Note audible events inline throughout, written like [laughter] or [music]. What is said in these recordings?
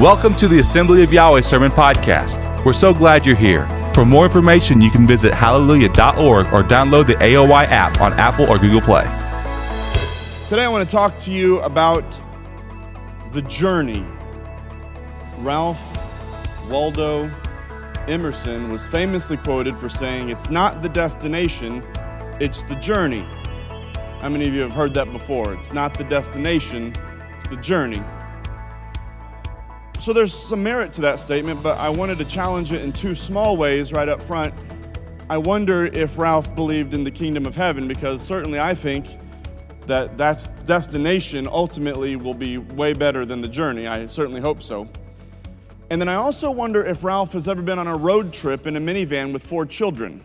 Welcome to the Assembly of Yahweh Sermon Podcast. We're so glad you're here. For more information, you can visit halleluyah.org or download the AOY app on Apple or Google Play. Today, I want to talk to you about the journey. Ralph Waldo Emerson was famously quoted for saying, It's not the destination, it's the journey. How many of you have heard that before? It's not the destination, it's the journey. So there's some merit to that statement, but I wanted to challenge it in two small ways right up front. I wonder if Ralph believed in the kingdom of heaven because certainly I think that that destination ultimately will be way better than the journey. I certainly hope so. And then I also wonder if Ralph has ever been on a road trip in a minivan with four children.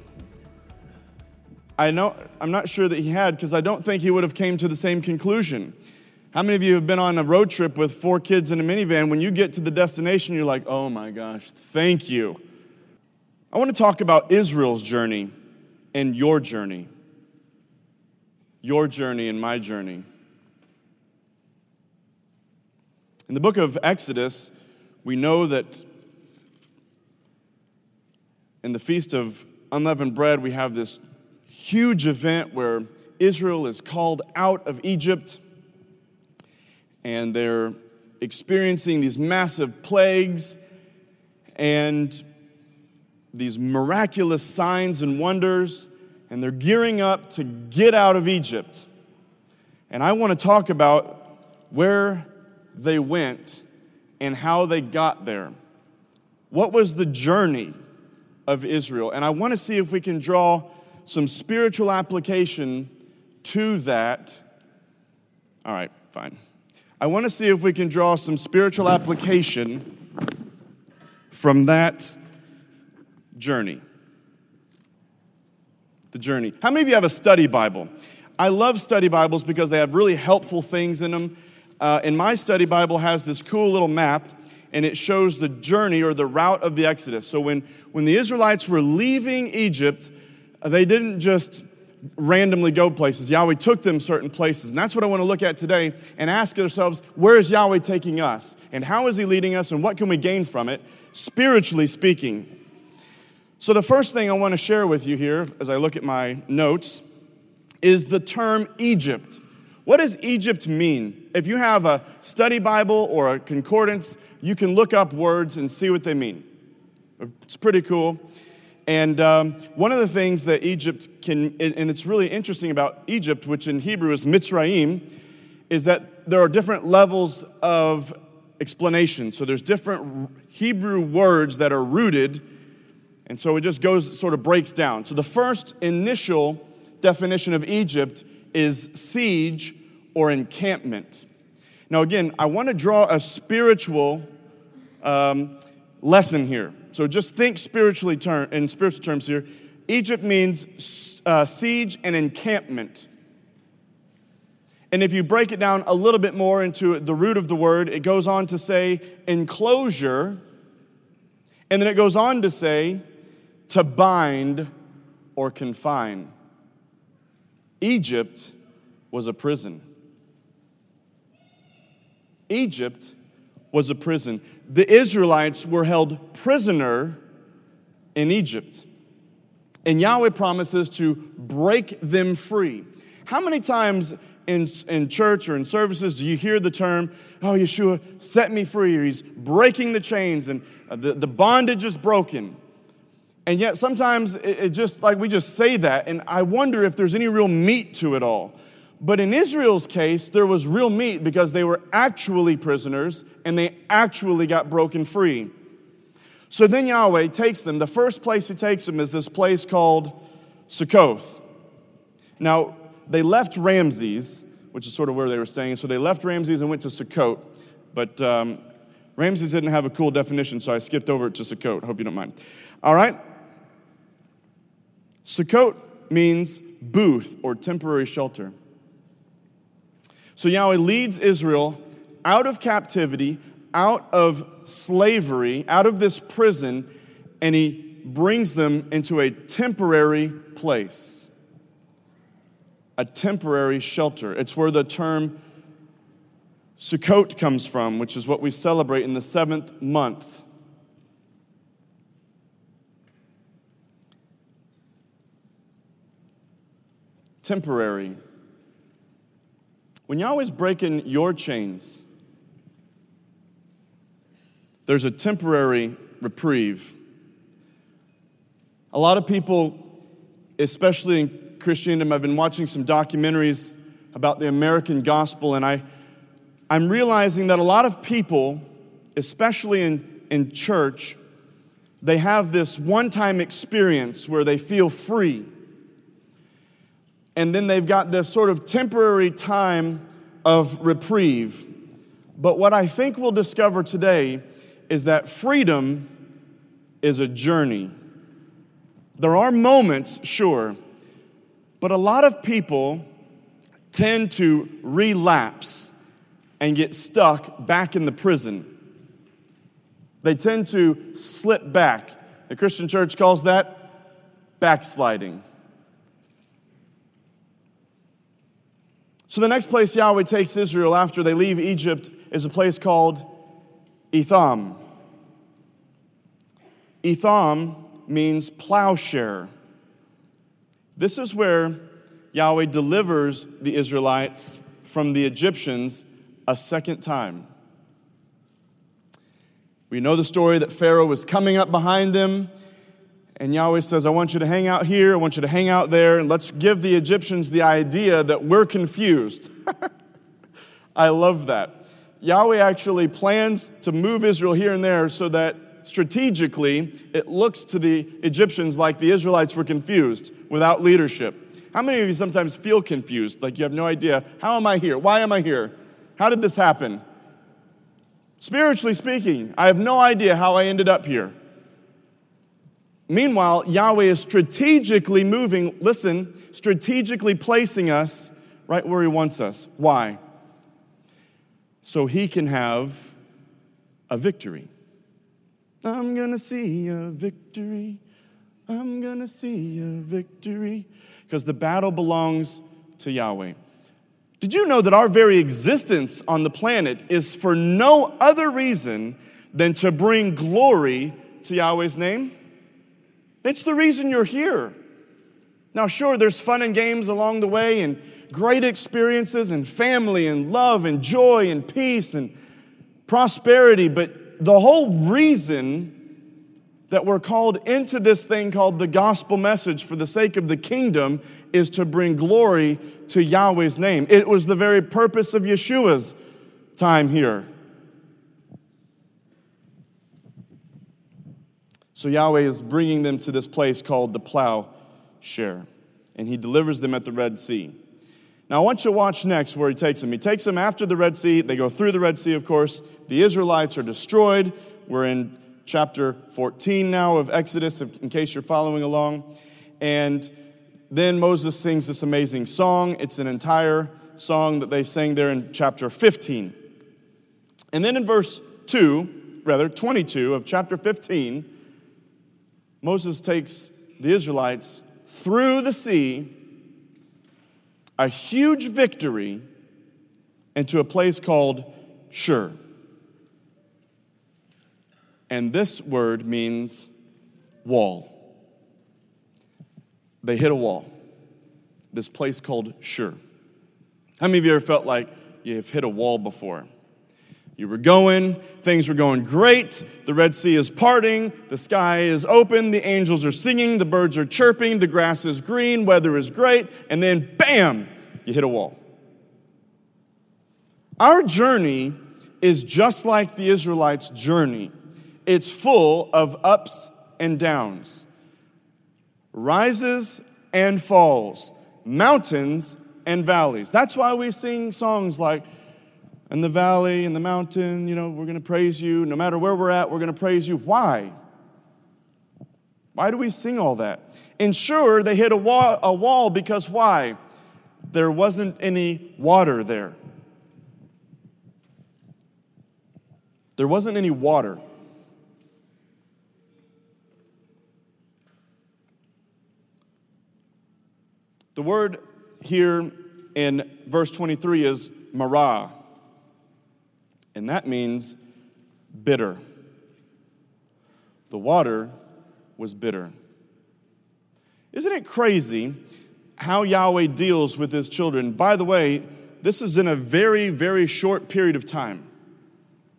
I know I'm not sure that he had because I don't think he would have came to the same conclusion. How many of you have been on a road trip with four kids in a minivan? When you get to the destination, you're like, oh my gosh, thank you. I want to talk about Israel's journey and your journey. Your journey and my journey. In the book of Exodus, we know that in the Feast of Unleavened Bread, we have this huge event where Israel is called out of Egypt and they're experiencing these massive plagues and these miraculous signs and wonders, and they're gearing up to get out of Egypt. And I want to talk about where they went and how they got there. What was the journey of Israel? And I want to see if we can draw some spiritual application to that. All right, fine. I want to see if we can draw some spiritual application from that journey. The journey. How many of you have a study Bible? I love study Bibles because they have really helpful things in them. Uh, and my study Bible has this cool little map, and it shows the journey or the route of the Exodus. So when, when the Israelites were leaving Egypt, they didn't just randomly go places. Yahweh took them certain places. And that's what I want to look at today and ask ourselves where is Yahweh taking us? And how is He leading us? And what can we gain from it, spiritually speaking? So, the first thing I want to share with you here as I look at my notes is the term Egypt. What does Egypt mean? If you have a study Bible or a concordance, you can look up words and see what they mean. It's pretty cool. And um, one of the things that Egypt can, and it's really interesting about Egypt, which in Hebrew is Mitzrayim, is that there are different levels of explanation. So there's different Hebrew words that are rooted, and so it just goes, sort of breaks down. So the first initial definition of Egypt is siege or encampment. Now, again, I want to draw a spiritual um, lesson here. So just think spiritually term, in spiritual terms here. Egypt means uh, siege and encampment. And if you break it down a little bit more into the root of the word, it goes on to say enclosure, and then it goes on to say to bind or confine. Egypt was a prison. Egypt was a prison the Israelites were held prisoner in Egypt. And Yahweh promises to break them free. How many times in, in church or in services do you hear the term, oh, Yeshua set me free, or he's breaking the chains and uh, the, the bondage is broken? And yet sometimes it, it just like we just say that, and I wonder if there's any real meat to it all. But in Israel's case, there was real meat because they were actually prisoners and they actually got broken free. So then Yahweh takes them. The first place he takes them is this place called Sukkoth. Now, they left Ramses, which is sort of where they were staying. So they left Ramses and went to Sukkot. But um, Ramses didn't have a cool definition, so I skipped over to Sukkot. Hope you don't mind. All right? Sukkot means booth or temporary shelter. So Yahweh leads Israel out of captivity, out of slavery, out of this prison, and he brings them into a temporary place, a temporary shelter. It's where the term Sukkot comes from, which is what we celebrate in the seventh month. Temporary. When Yahweh's breaking your chains, there's a temporary reprieve. A lot of people, especially in Christendom, I've been watching some documentaries about the American gospel, and I, I'm realizing that a lot of people, especially in, in church, they have this one time experience where they feel free. And then they've got this sort of temporary time of reprieve. But what I think we'll discover today is that freedom is a journey. There are moments, sure, but a lot of people tend to relapse and get stuck back in the prison. They tend to slip back. The Christian church calls that backsliding. So, the next place Yahweh takes Israel after they leave Egypt is a place called Etham. Etham means plowshare. This is where Yahweh delivers the Israelites from the Egyptians a second time. We know the story that Pharaoh was coming up behind them, and Yahweh says, I want you to hang out here, I want you to hang out there, and let's give the Egyptians the idea that we're confused. [laughs] I love that. Yahweh actually plans to move Israel here and there so that strategically it looks to the Egyptians like the Israelites were confused without leadership. How many of you sometimes feel confused, like you have no idea, how am I here? Why am I here? How did this happen? Spiritually speaking, I have no idea how I ended up here. Meanwhile, Yahweh is strategically moving, listen, strategically placing us right where He wants us. Why? So He can have a victory. I'm gonna see a victory. I'm gonna see a victory. Because the battle belongs to Yahweh. Did you know that our very existence on the planet is for no other reason than to bring glory to Yahweh's name? It's the reason you're here. Now, sure, there's fun and games along the way, and great experiences, and family, and love, and joy, and peace, and prosperity, but the whole reason that we're called into this thing called the gospel message for the sake of the kingdom is to bring glory to Yahweh's name. It was the very purpose of Yeshua's time here. So Yahweh is bringing them to this place called the plowshare, and he delivers them at the Red Sea. Now, I want you to watch next where he takes them. He takes them after the Red Sea. They go through the Red Sea, of course. The Israelites are destroyed. We're in chapter 14 now of Exodus, in case you're following along. And then Moses sings this amazing song. It's an entire song that they sang there in chapter 15. And then in verse 2, rather 22 of chapter 15, Moses takes the Israelites through the sea, a huge victory, into a place called Shur. And this word means wall. They hit a wall, this place called Shur. How many of you ever felt like you've hit a wall before? You were going, things were going great. The Red Sea is parting, the sky is open, the angels are singing, the birds are chirping, the grass is green, weather is great, and then bam, you hit a wall. Our journey is just like the Israelites' journey. It's full of ups and downs, rises and falls, mountains and valleys. That's why we sing songs like, in the valley, in the mountain, you know, we're going to praise you. No matter where we're at, we're going to praise you. Why? Why do we sing all that? And sure, they hit a wall, a wall because why? There wasn't any water there. There wasn't any water. The word here in verse 23 is marah. And that means bitter. The water was bitter. Isn't it crazy how Yahweh deals with his children? By the way, this is in a very, very short period of time.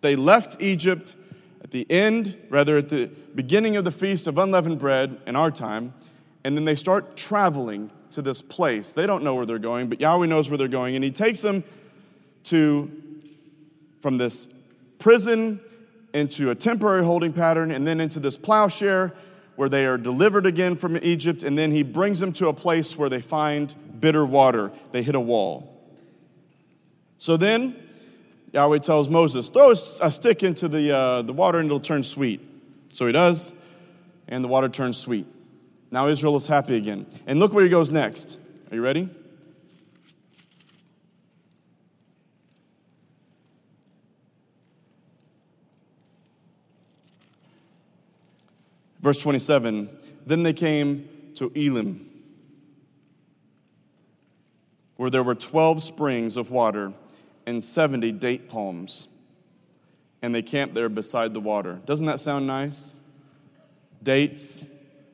They left Egypt at the end, rather at the beginning of the Feast of Unleavened Bread in our time, and then they start traveling to this place. They don't know where they're going, but Yahweh knows where they're going, and He takes them to from this prison into a temporary holding pattern, and then into this plowshare where they are delivered again from Egypt, and then He brings them to a place where they find bitter water. They hit a wall. So then Yahweh tells Moses, throw a stick into the, uh, the water and it'll turn sweet. So he does, and the water turns sweet. Now Israel is happy again. And look where he goes next. Are you ready? Verse 27 Then they came to Elim, where there were 12 springs of water and 70 date palms. And they camped there beside the water. Doesn't that sound nice? Dates.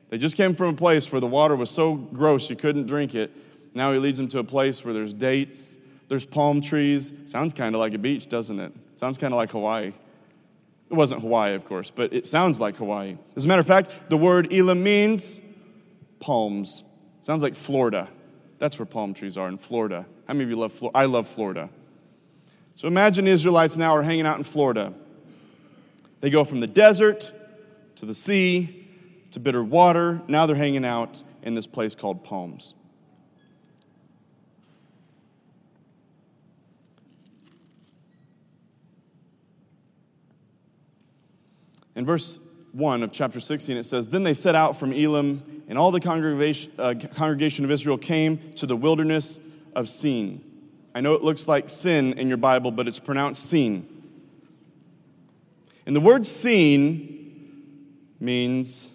They just came from a place where the water was so gross you couldn't drink it. Now he leads them to a place where there's dates, there's palm trees. Sounds kind of like a beach, doesn't it? Sounds kind of like Hawaii. It wasn't Hawaii, of course, but it sounds like Hawaii. As a matter of fact, the word Elim means palms. Sounds like Florida. That's where palm trees are in Florida. How many of you love Florida? I love Florida. So imagine Israelites now are hanging out in Florida. They go from the desert to the sea to bitter water. Now they're hanging out in this place called Palms. In verse 1 of chapter 16, it says, Then they set out from Elim, and all the congregation, uh, congregation of Israel came to the wilderness of Sin. I know it looks like sin in your Bible, but it's pronounced Sin. And the word Sin means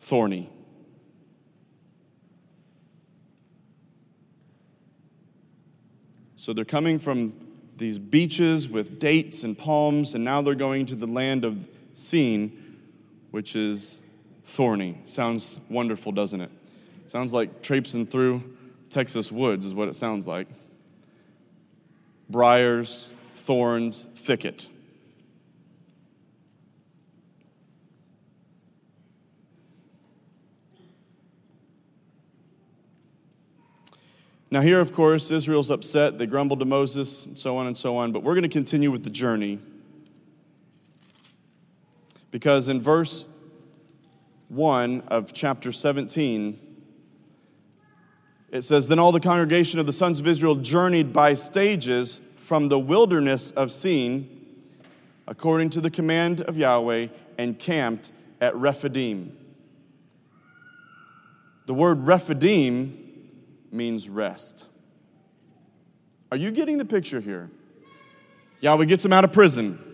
thorny. So they're coming from these beaches with dates and palms, and now they're going to the land of Sin, which is thorny. Sounds wonderful, doesn't it? Sounds like traipsing through Texas woods, is what it sounds like briars, thorns, thicket. Now, here, of course, Israel's upset. They grumbled to Moses, and so on and so on. But we're going to continue with the journey. Because in verse 1 of chapter 17, it says, Then all the congregation of the sons of Israel journeyed by stages from the wilderness of Sin, according to the command of Yahweh, and camped at Rephidim. The word Rephidim means rest. Are you getting the picture here? Yahweh gets him out of prison.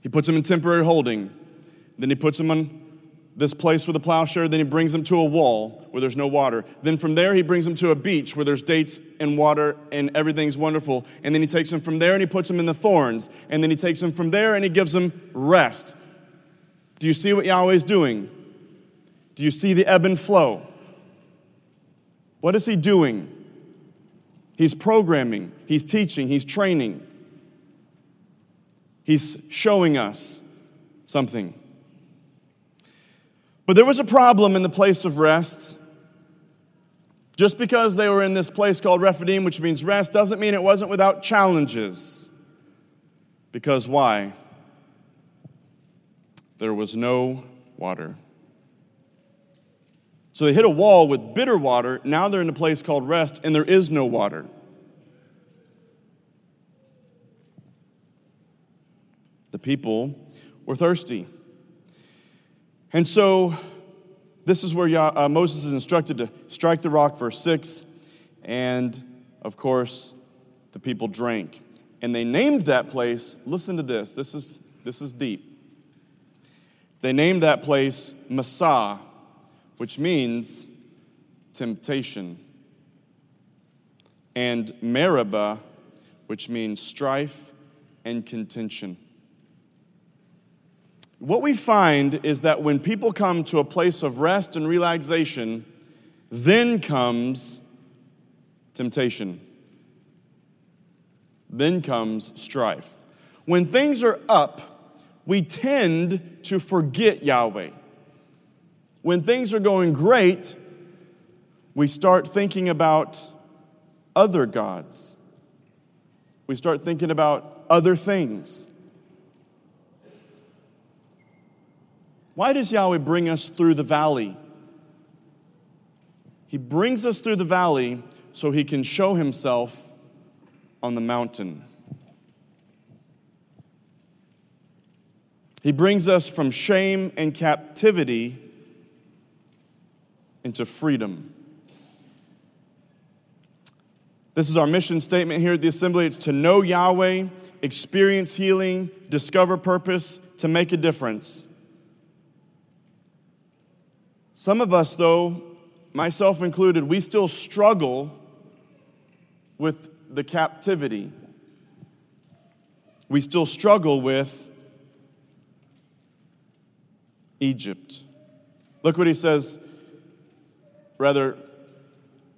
He puts him in temporary holding. Then he puts him on this place with a plowshare. Then he brings them to a wall where there's no water. Then from there, he brings them to a beach where there's dates and water and everything's wonderful. And then he takes them from there and he puts them in the thorns. And then he takes them from there and he gives them rest. Do you see what Yahweh's doing? Do you see the ebb and flow? What is he doing? He's programming, he's teaching, he's training. He's showing us something. But there was a problem in the place of rest. Just because they were in this place called Rephidim, which means rest, doesn't mean it wasn't without challenges. Because why? There was no water. So they hit a wall with bitter water. Now they're in a place called rest, and there is no water. The people were thirsty. And so, this is where uh, Moses is instructed to strike the rock, verse 6. And of course, the people drank. And they named that place, listen to this, this is, this is deep. They named that place Massah, which means temptation, and Meribah, which means strife and contention. What we find is that when people come to a place of rest and relaxation, then comes temptation. Then comes strife. When things are up, we tend to forget Yahweh. When things are going great, we start thinking about other gods. We start thinking about other things. Why does Yahweh bring us through the valley? He brings us through the valley so he can show himself on the mountain. He brings us from shame and captivity into freedom. This is our mission statement here at the assembly. It's to know Yahweh, experience healing, discover purpose, to make a difference. Some of us, though, myself included, we still struggle with the captivity. We still struggle with Egypt. Look what he says, rather,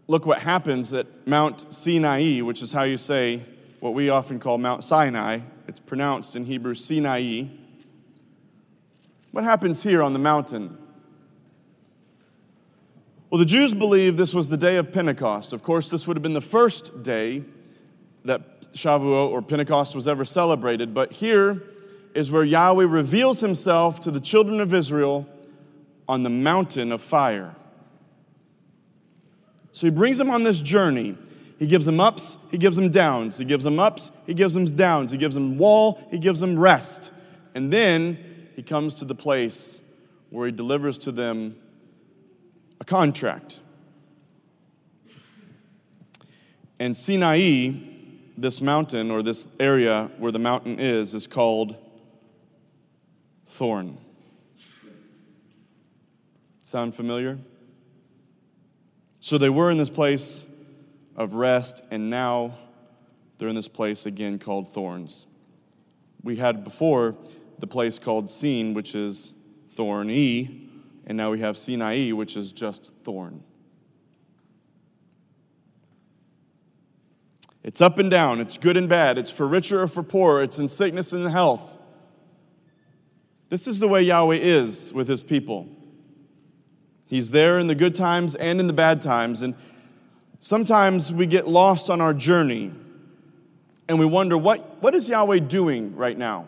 look what happens at Mount Sinai, which is how you say what we often call Mount Sinai. It's pronounced in Hebrew Sinai. What happens here on the mountain? Well, the Jews believe this was the day of Pentecost. Of course, this would have been the first day that Shavuot or Pentecost was ever celebrated, but here is where Yahweh reveals himself to the children of Israel on the mountain of fire. So he brings them on this journey. He gives them ups, he gives them downs. He gives them ups, he gives them downs. He gives them wall, he gives them rest. And then he comes to the place where he delivers to them a contract. And Sinai, this mountain or this area where the mountain is, is called Thorn. Sound familiar? So they were in this place of rest, and now they're in this place again called Thorns. We had before the place called Sin, which is thorny, and now we have Sinai, which is just thorn. It's up and down, it's good and bad, it's for richer or for poor, it's in sickness and in health. This is the way Yahweh is with his people. He's there in the good times and in the bad times. And sometimes we get lost on our journey and we wonder what, what is Yahweh doing right now?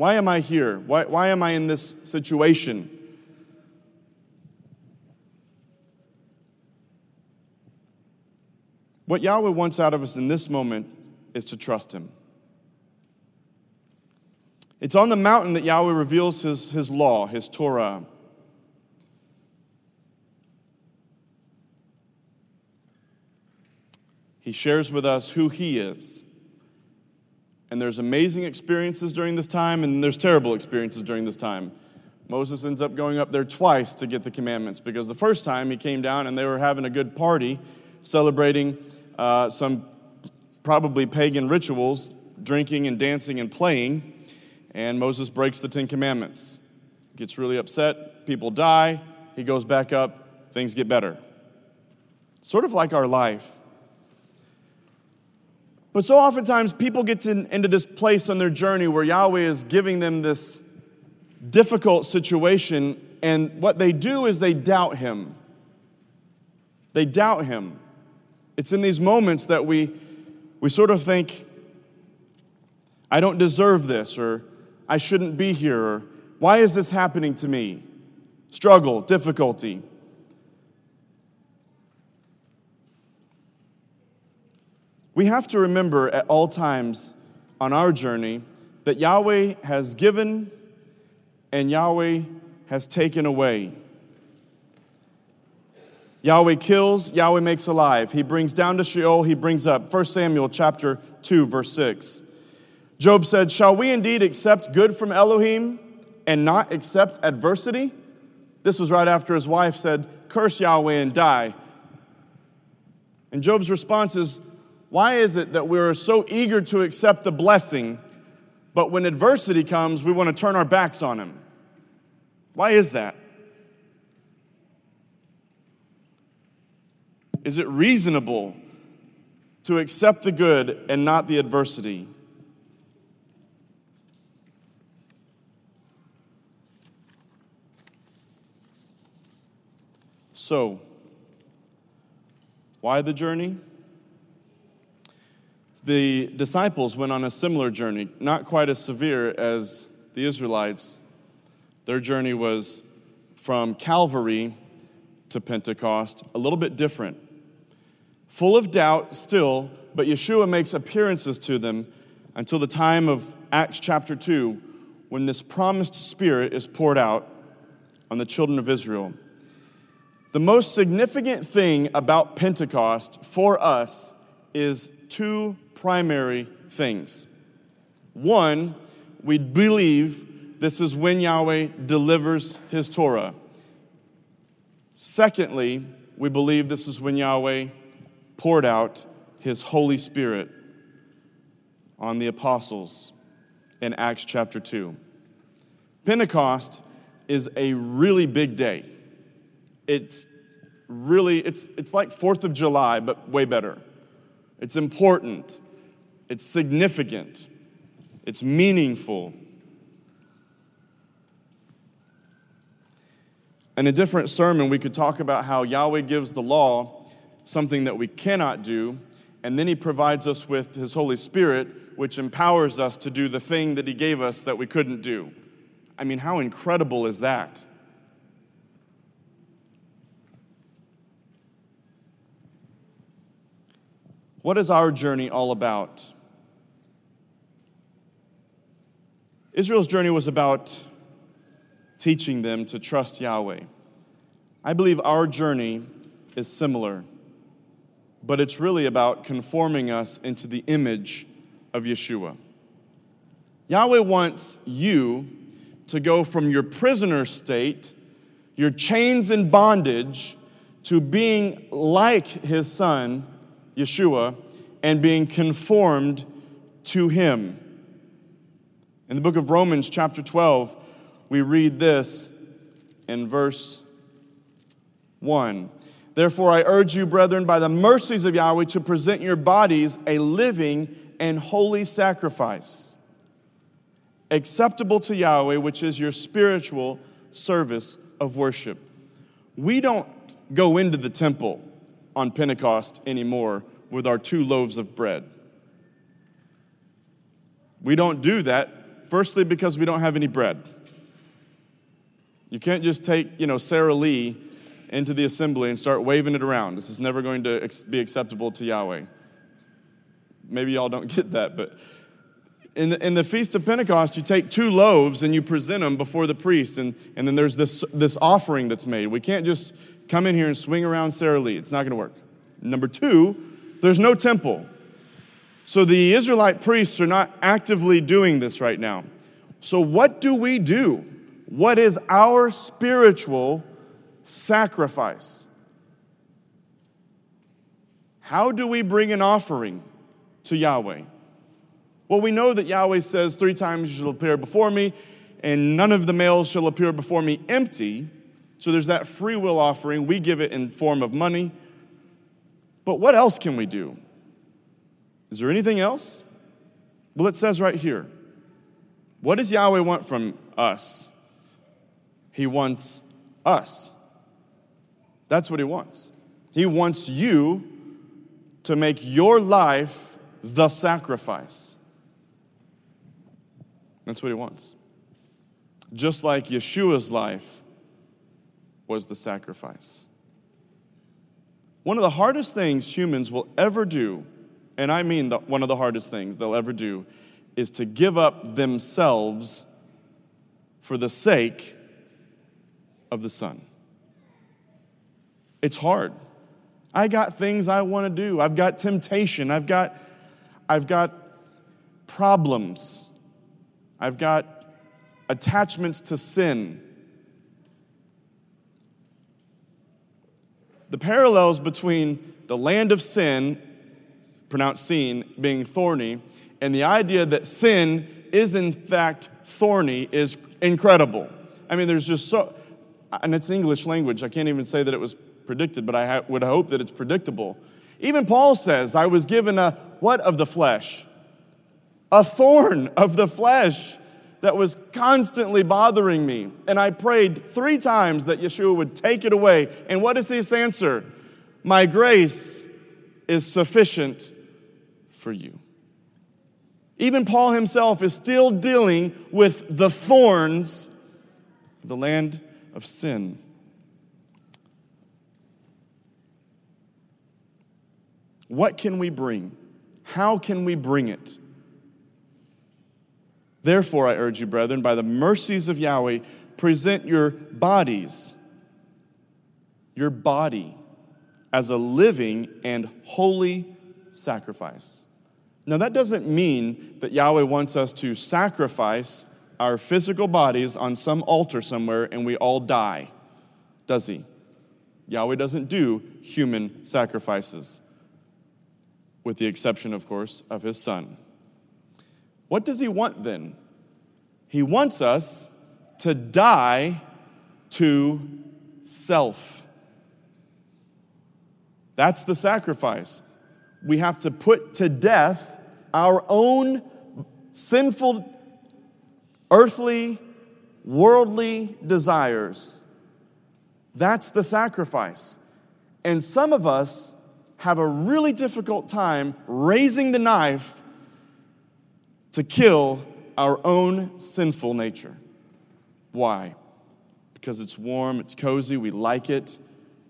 Why am I here? Why, why am I in this situation? What Yahweh wants out of us in this moment is to trust Him. It's on the mountain that Yahweh reveals His, his law, His Torah. He shares with us who He is. And there's amazing experiences during this time, and there's terrible experiences during this time. Moses ends up going up there twice to get the commandments because the first time he came down and they were having a good party celebrating uh, some probably pagan rituals, drinking and dancing and playing, and Moses breaks the Ten Commandments. Gets really upset, people die, he goes back up, things get better. Sort of like our life. But so oftentimes people get to, into this place on their journey where Yahweh is giving them this difficult situation, and what they do is they doubt Him. They doubt Him. It's in these moments that we, we sort of think, I don't deserve this, or I shouldn't be here, or why is this happening to me? Struggle, difficulty. We have to remember at all times on our journey that Yahweh has given and Yahweh has taken away. Yahweh kills, Yahweh makes alive. He brings down to Sheol, he brings up. 1 Samuel chapter 2 verse 6. Job said, "Shall we indeed accept good from Elohim and not accept adversity?" This was right after his wife said, "Curse Yahweh and die." And Job's response is, Why is it that we're so eager to accept the blessing, but when adversity comes, we want to turn our backs on Him? Why is that? Is it reasonable to accept the good and not the adversity? So, why the journey? The disciples went on a similar journey, not quite as severe as the Israelites. Their journey was from Calvary to Pentecost, a little bit different. Full of doubt still, but Yeshua makes appearances to them until the time of Acts chapter 2, when this promised Spirit is poured out on the children of Israel. The most significant thing about Pentecost for us is two primary things. One, we believe this is when Yahweh delivers his Torah. Secondly, we believe this is when Yahweh poured out his Holy Spirit on the apostles in Acts chapter 2. Pentecost is a really big day. It's really, it's, it's like 4th of July, but way better. It's important. It's significant, it's meaningful. In a different sermon, we could talk about how Yahweh gives the law something that we cannot do, and then He provides us with His Holy Spirit, which empowers us to do the thing that He gave us that we couldn't do. I mean, how incredible is that? What is our journey all about? Israel's journey was about teaching them to trust Yahweh. I believe our journey is similar, but it's really about conforming us into the image of Yeshua. Yahweh wants you to go from your prisoner state, your chains and bondage, to being like his son, Yeshua, and being conformed to him. In the book of Romans, chapter 12, we read this in verse 1. Therefore, I urge you, brethren, by the mercies of Yahweh, to present your bodies a living and holy sacrifice, acceptable to Yahweh, which is your spiritual service of worship. We don't go into the temple on Pentecost anymore with our two loaves of bread. We don't do that Firstly, because we don't have any bread. You can't just take, you know, Sara Lee into the assembly and start waving it around. This is never going to be acceptable to Yahweh. Maybe y'all don't [laughs] get that, but in the, in the Feast of Pentecost, you take two loaves and you present them before the priest, and, and then there's this, this offering that's made. We can't just come in here and swing around Sara Lee. It's not going to work. Number two, there's no temple. So the Israelite priests are not actively doing this right now. So, what do we do? What is our spiritual sacrifice? How do we bring an offering to Yahweh? Well, we know that Yahweh says, Three times you shall appear before me, and none of the males shall appear before me empty. So there's that free will offering. We give it in form of money. But what else can we do? Is there anything else? Well, it says right here. What does Yahweh want from us? He wants us. That's what He wants. He wants you to make your life the sacrifice. That's what He wants. Just like Yeshua's life was the sacrifice. One of the hardest things humans will ever do and I mean the, one of the hardest things they'll ever do, is to give up themselves for the sake of the Son. It's hard. I got things I want to do. I've got temptation. I've got, I've got problems. I've got attachments to sin. The parallels between the land of sin pronounced sin, being thorny, and the idea that sin is in fact thorny is incredible. I mean, there's just so, and it's English language. I can't even say that it was predicted, but I ha- would hope that it's predictable. Even Paul says, I was given a what of the flesh? A thorn of the flesh that was constantly bothering me. And I prayed three times that Yeshua would take it away. And what is his answer? My grace is sufficient for you. Even Paul himself is still dealing with the thorns of the land of sin. What can we bring? How can we bring it? Therefore, I urge you, brethren, by the mercies of Yahweh, present your bodies, your body, as a living and holy sacrifice. Now, that doesn't mean that Yahweh wants us to sacrifice our physical bodies on some altar somewhere and we all die, does He? Yahweh doesn't do human sacrifices, with the exception, of course, of His Son. What does He want then? He wants us to die to self. That's the sacrifice. We have to put to death our own sinful, earthly, worldly desires. That's the sacrifice. And some of us have a really difficult time raising the knife to kill our own sinful nature. Why? Because it's warm, it's cozy, we like it,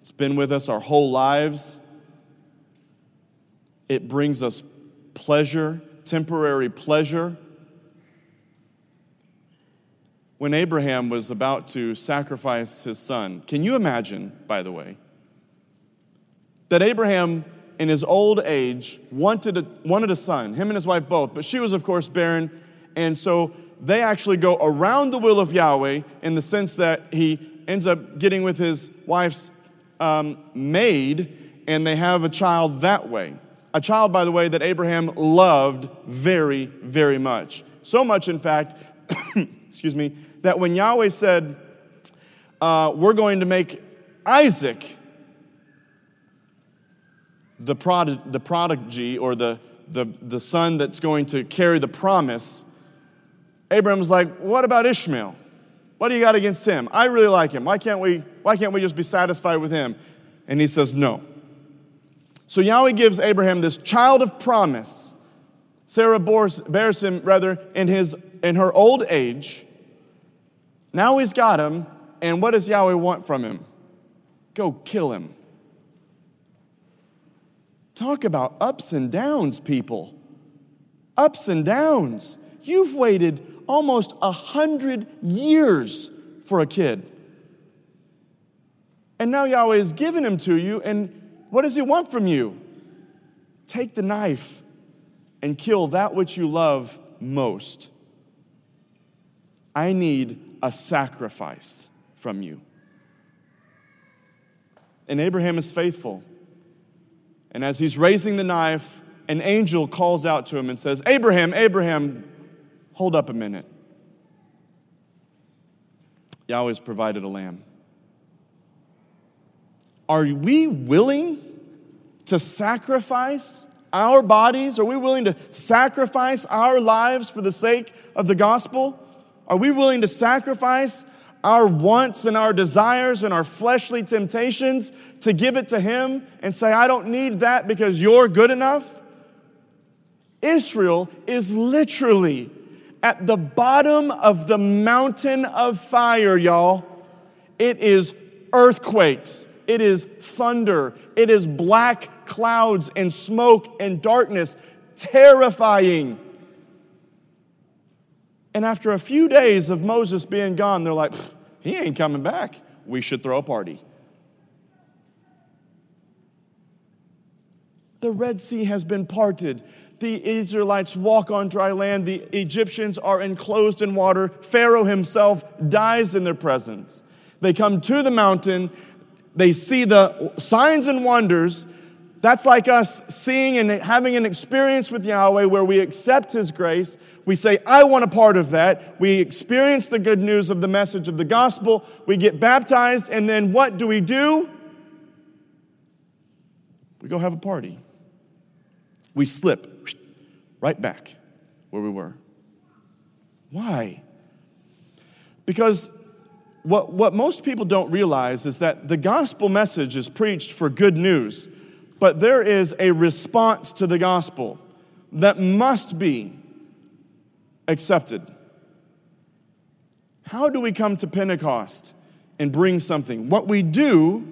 it's been with us our whole lives. It brings us pleasure, temporary pleasure. When Abraham was about to sacrifice his son, can you imagine, by the way, that Abraham, in his old age, wanted a, wanted a son, him and his wife both, but she was, of course, barren, and so they actually go around the will of Yahweh in the sense that he ends up getting with his wife's um, maid, and they have a child that way. A child, by the way, that Abraham loved very, very much. So much, in fact, [coughs] excuse me, that when Yahweh said, uh, We're going to make Isaac the, prod- the prodigy or the, the, the son that's going to carry the promise, Abraham was like, What about Ishmael? What do you got against him? I really like him. Why can't we, why can't we just be satisfied with him? And he says, No. So Yahweh gives Abraham this child of promise. Sarah bears him, rather, in, his, in her old age. Now he's got him, and what does Yahweh want from him? Go kill him. Talk about ups and downs, people. Ups and downs. You've waited almost a hundred years for a kid. And now Yahweh has given him to you, and what does he want from you? Take the knife and kill that which you love most. I need a sacrifice from you. And Abraham is faithful. And as he's raising the knife, an angel calls out to him and says, Abraham, Abraham, hold up a minute. Yahweh's provided a lamb. Are we willing to sacrifice our bodies? Are we willing to sacrifice our lives for the sake of the gospel? Are we willing to sacrifice our wants and our desires and our fleshly temptations to give it to Him and say, I don't need that because you're good enough? Israel is literally at the bottom of the mountain of fire, y'all. It is earthquakes, it is thunder. It is black clouds and smoke and darkness. Terrifying. And after a few days of Moses being gone, they're like, he ain't coming back. We should throw a party. The Red Sea has been parted. The Israelites walk on dry land. The Egyptians are enclosed in water. Pharaoh himself dies in their presence. They come to the mountain. They see the signs and wonders. That's like us seeing and having an experience with Yahweh where we accept His grace. We say, I want a part of that. We experience the good news of the message of the gospel. We get baptized, and then what do we do? We go have a party. We slip right back where we were. Why? Because what, what most people don't realize is that the gospel message is preached for good news but there is a response to the gospel that must be accepted. How do we come to Pentecost and bring something? What we do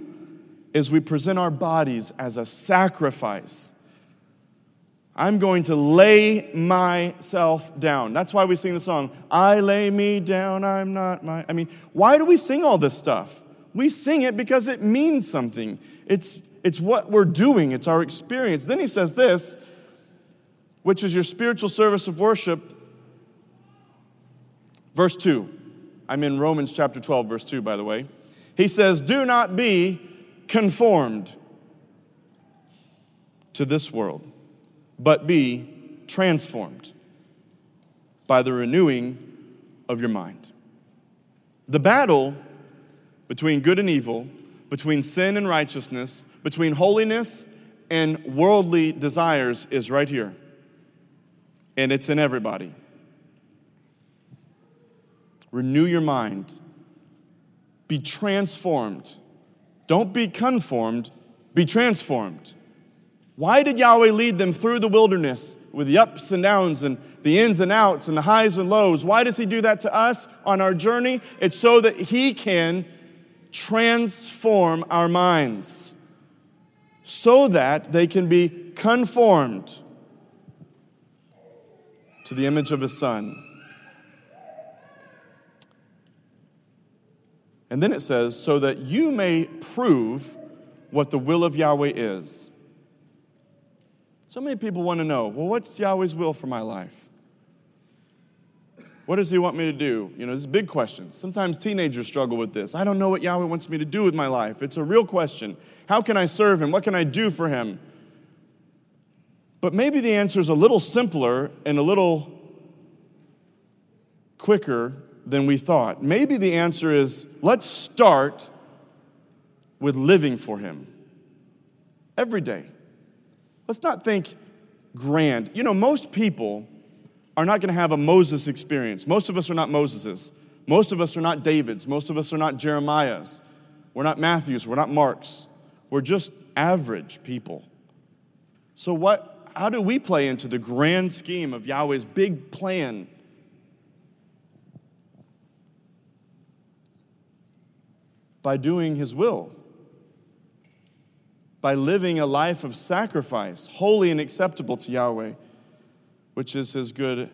is we present our bodies as a sacrifice. I'm going to lay myself down. That's why we sing the song, I lay me down, I'm not my. I mean, why do we sing all this stuff? We sing it because it means something. It's it's what we're doing, it's our experience. Then he says this, which is your spiritual service of worship. Verse 2. I'm in Romans chapter 12, verse 2, by the way. He says, Do not be conformed to this world, but be transformed by the renewing of your mind. The battle between good and evil, between sin and righteousness, between holiness and worldly desires is right here. And it's in everybody. Renew your mind. Be transformed. Don't be conformed, be transformed. Why did Yahweh lead them through the wilderness with the ups and downs and the ins and outs and the highs and lows? Why does He do that to us on our journey? It's so that He can transform our minds so that they can be conformed to the image of his son. And then it says, so that you may prove what the will of Yahweh is. So many people want to know, well, what's Yahweh's will for my life? What does he want me to do? You know, this is a big question. Sometimes teenagers struggle with this. I don't know what Yahweh wants me to do with my life. It's a real question. How can I serve him? What can I do for him? But maybe the answer is a little simpler and a little quicker than we thought. Maybe the answer is let's start with living for him every day. Let's not think grand. You know, most people are not going to have a Moses experience. Most of us are not Moseses. Most of us are not Davids. Most of us are not Jeremiahs. We're not Matthews. We're not Marks. We're just average people. So, what, how do we play into the grand scheme of Yahweh's big plan? By doing His will, by living a life of sacrifice, holy and acceptable to Yahweh which is his good,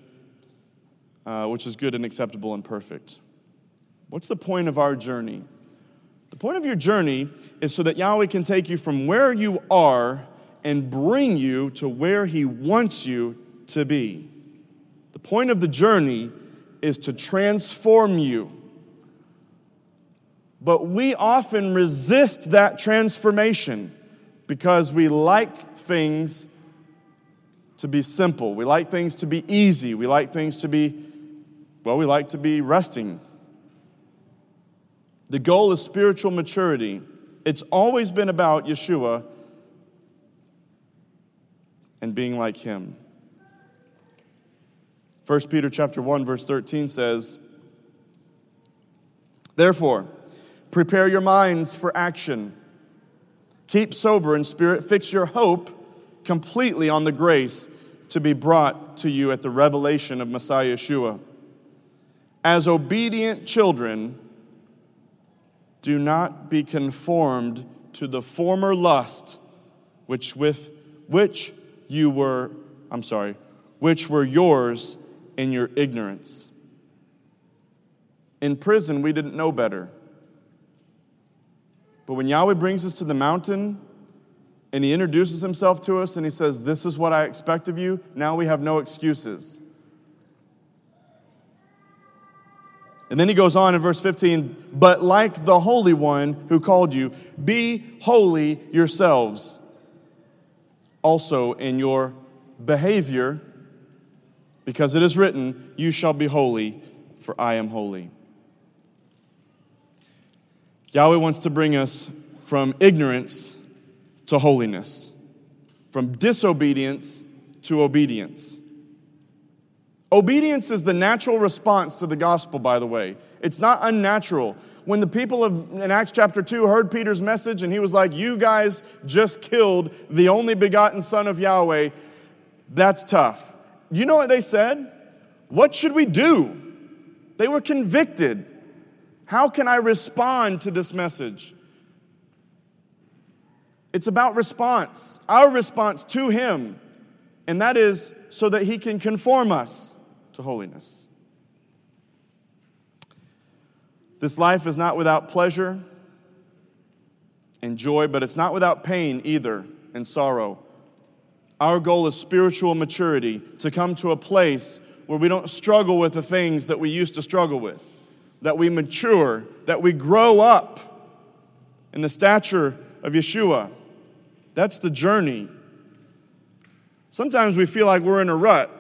uh, which is good and acceptable and perfect. What's the point of our journey? The point of your journey is so that Yahweh can take you from where you are and bring you to where he wants you to be. The point of the journey is to transform you. But we often resist that transformation because we like things to be simple. We like things to be easy. We like things to be, well, we like to be resting. The goal is spiritual maturity. It's always been about Yeshua and being like him. 1 Peter chapter 1 verse 13 says, Therefore, prepare your minds for action. Keep sober in spirit, fix your hope completely on the grace to be brought to you at the revelation of Messiah Yeshua. As obedient children, do not be conformed to the former lust which with which you were I'm sorry, which were yours in your ignorance. In prison, we didn't know better. But when Yahweh brings us to the mountain and he introduces himself to us and he says, This is what I expect of you. Now we have no excuses. And then he goes on in verse 15, but like the Holy One who called you, be holy yourselves. also in your behavior, because it is written, You shall be holy, for I am holy. Yahweh wants to bring us from ignorance to holiness, from disobedience to obedience. Obedience is the natural response to the gospel, by the way. It's not unnatural. When the people of, in Acts chapter 2 heard Peter's message and he was like, You guys just killed the only begotten Son of Yahweh, that's tough. You know what they said? What should we do? They were convicted. How can I respond to this message? It's about response, our response to Him, and that is so that He can conform us to holiness. This life is not without pleasure and joy, but it's not without pain either and sorrow. Our goal is spiritual maturity, to come to a place where we don't struggle with the things that we used to struggle with, that we mature, that we grow up in the stature of Yeshua. That's the journey. Sometimes we feel like we're in a rut,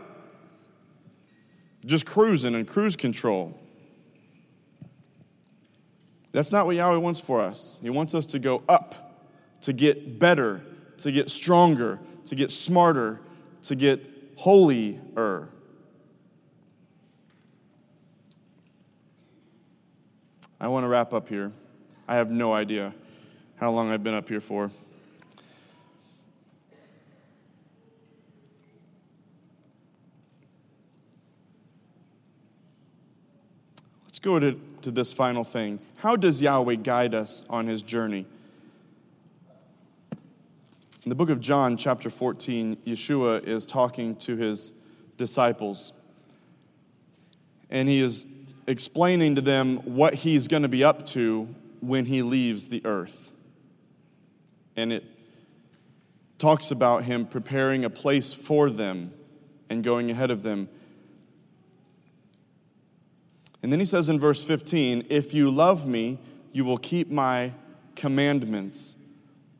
just cruising and cruise control. That's not what Yahweh wants for us. He wants us to go up, to get better, to get stronger, to get smarter, to get holier. I want to wrap up here. I have no idea how long I've been up here for. Let's go to, to this final thing. How does Yahweh guide us on his journey? In the book of John, chapter 14, Yeshua is talking to his disciples. And he is explaining to them what he's going to be up to when he leaves the earth. And it talks about him preparing a place for them and going ahead of them. And then he says in verse 15, If you love me, you will keep my commandments.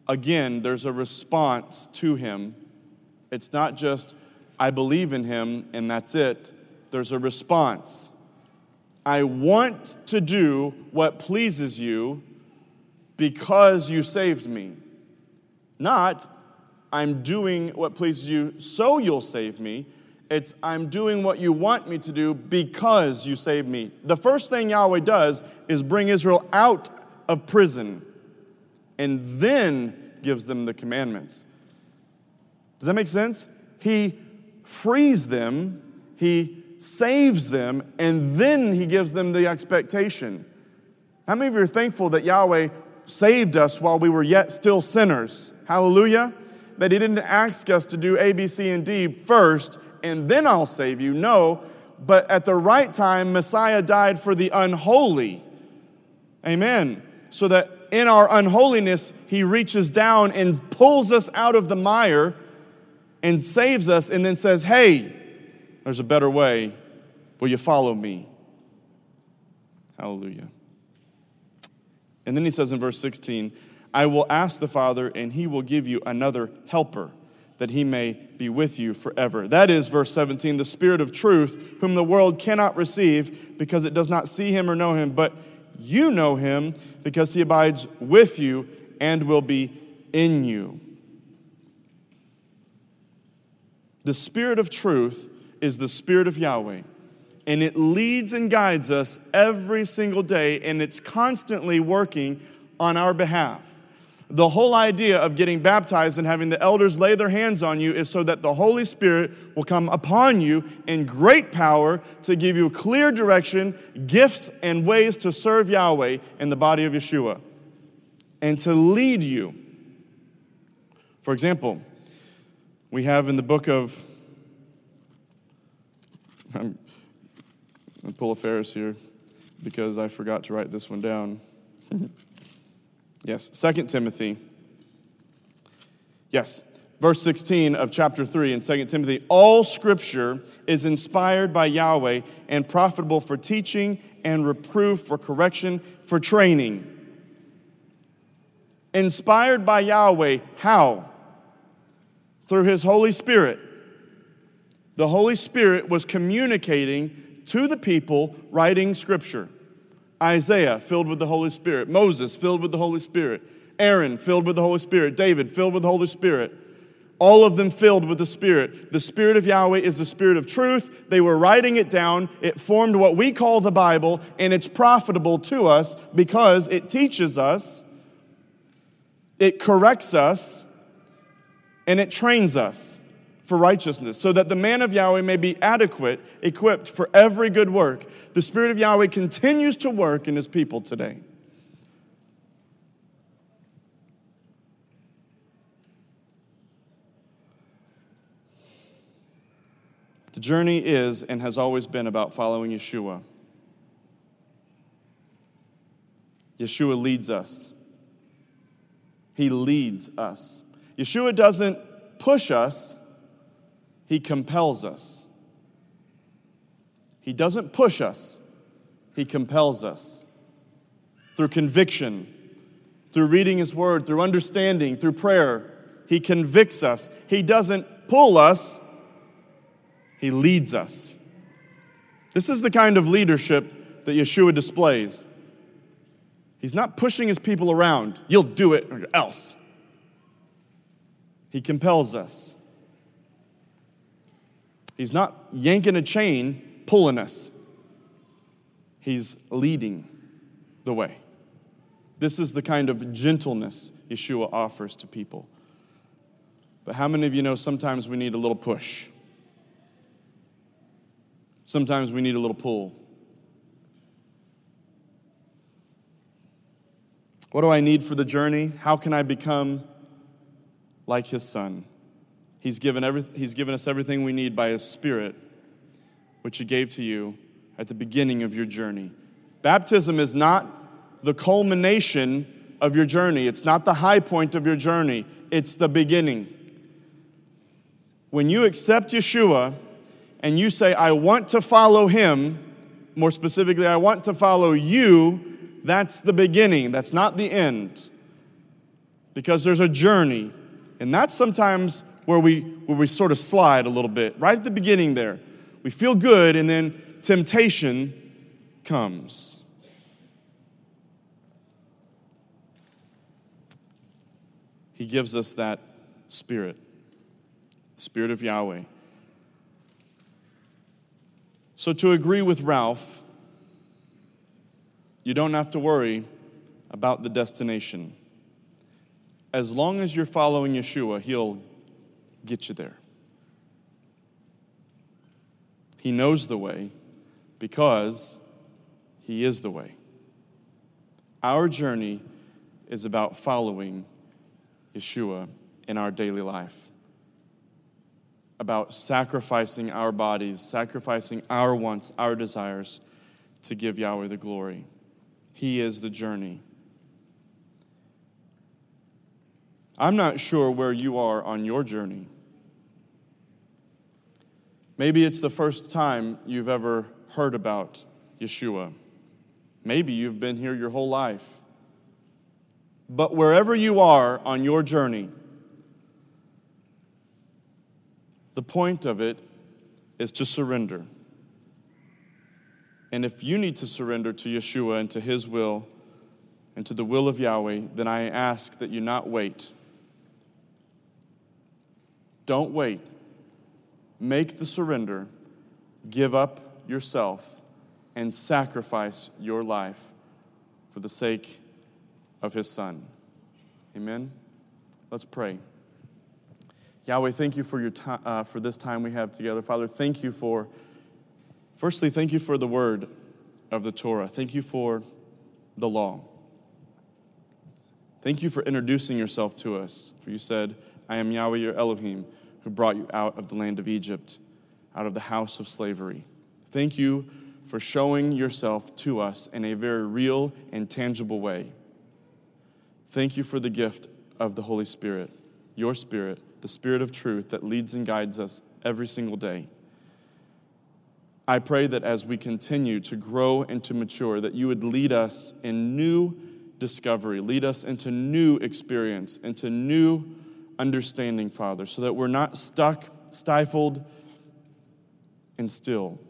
Again, there's a response to him. It's not just, I believe in him and that's it. There's a response. I want to do what pleases you because you saved me. Not, I'm doing what pleases you so you'll save me. It's, I'm doing what you want me to do because you saved me. The first thing Yahweh does is bring Israel out of prison and then gives them the commandments. Does that make sense? He frees them, he saves them, and then he gives them the expectation. How many of you are thankful that Yahweh saved us while we were yet still sinners? Hallelujah. That he didn't ask us to do A, B, C, and D first, and then I'll save you. No, but at the right time, Messiah died for the unholy. Amen. So that in our unholiness, he reaches down and pulls us out of the mire and saves us, and then says, Hey, there's a better way. Will you follow me? Hallelujah. And then he says in verse 16, I will ask the Father, and he will give you another helper, that he may be with you forever. That is, verse 17, the Spirit of truth, whom the world cannot receive because it does not see him or know him, but you know him because he abides with you and will be in you. The Spirit of truth is the Spirit of Yahweh. And it leads and guides us every single day, and it's constantly working on our behalf. The whole idea of getting baptized and having the elders lay their hands on you is so that the Holy Spirit will come upon you in great power to give you clear direction, gifts, and ways to serve Yahweh in the body of Yeshua and to lead you. For example, we have in the book of I'm going pull a Ferris here because I forgot to write this one down. yes, Second Timothy. Yes, verse 16 of chapter 3 in 2 Timothy. All scripture is inspired by Yahweh and profitable for teaching and reproof, for correction, for training. Inspired by Yahweh, how? through his Holy Spirit. The Holy Spirit was communicating to the people writing scripture. Isaiah, filled with the Holy Spirit. Moses, filled with the Holy Spirit. Aaron, filled with the Holy Spirit. David, filled with the Holy Spirit. All of them filled with the Spirit. The Spirit of Yahweh is the Spirit of truth. They were writing it down. It formed what we call the Bible, and it's profitable to us because it teaches us, it corrects us, and it trains us for righteousness, so that the man of Yahweh may be adequate, equipped for every good work. The Spirit of Yahweh continues to work in his people today. The journey is and has always been about following Yeshua. Yeshua leads us. He leads us. Yeshua doesn't push us, he compels us. He doesn't push us, He compels us through conviction, through reading His Word, through understanding, through prayer. He convicts us. He doesn't pull us, He leads us. This is the kind of leadership that Yeshua displays. He's not pushing his people around. You'll do it or else. He compels us. He's not yanking a chain, pulling us. He's leading the way. This is the kind of gentleness Yeshua offers to people. But how many of you know sometimes we need a little push? Sometimes we need a little pull. What do I need for the journey? How can I become like his son? He's given, every, he's given us everything we need by His Spirit, which He gave to you at the beginning of your journey. Baptism is not the culmination of your journey, it's not the high point of your journey, it's the beginning. When you accept Yeshua and you say, I want to follow Him, more specifically, I want to follow you, that's the beginning, that's not the end. Because there's a journey. And that's sometimes where we, where we sort of slide a little bit, right at the beginning there. We feel good, and then temptation comes. He gives us that spirit, the spirit of Yahweh. So, to agree with Ralph, you don't have to worry about the destination. As long as you're following Yeshua, He'll get you there. He knows the way because He is the way. Our journey is about following Yeshua in our daily life, about sacrificing our bodies, sacrificing our wants, our desires to give Yahweh the glory. He is the journey. I'm not sure where you are on your journey. Maybe it's the first time you've ever heard about Yeshua. Maybe you've been here your whole life. But wherever you are on your journey, the point of it is to surrender. And if you need to surrender to Yeshua and to His will and to the will of Yahweh, then I ask that you not wait. Don't wait make the surrender, give up yourself, and sacrifice your life for the sake of his son. Amen. Let's pray. Yahweh, thank you for, your time, uh, for this time we have together. Father, thank you for, firstly, thank you for the word of the Torah. Thank you for the law. Thank you for introducing yourself to us. For you said, I am Yahweh your Elohim who brought you out of the land of Egypt, out of the house of slavery. Thank you for showing yourself to us in a very real and tangible way. Thank you for the gift of the Holy Spirit, your Spirit, the Spirit of truth that leads and guides us every single day. I pray that as we continue to grow and to mature, that you would lead us in new discovery, lead us into new experience, into new understanding, Father, so that we're not stuck, stifled, and still,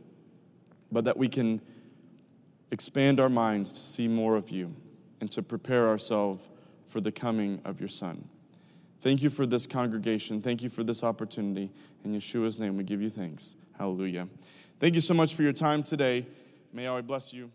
but that we can expand our minds to see more of you and to prepare ourselves for the coming of your Son. Thank you for this congregation. Thank you for this opportunity. In Yeshua's name, we give you thanks. Hallelujah. Thank you so much for your time today. May I bless you.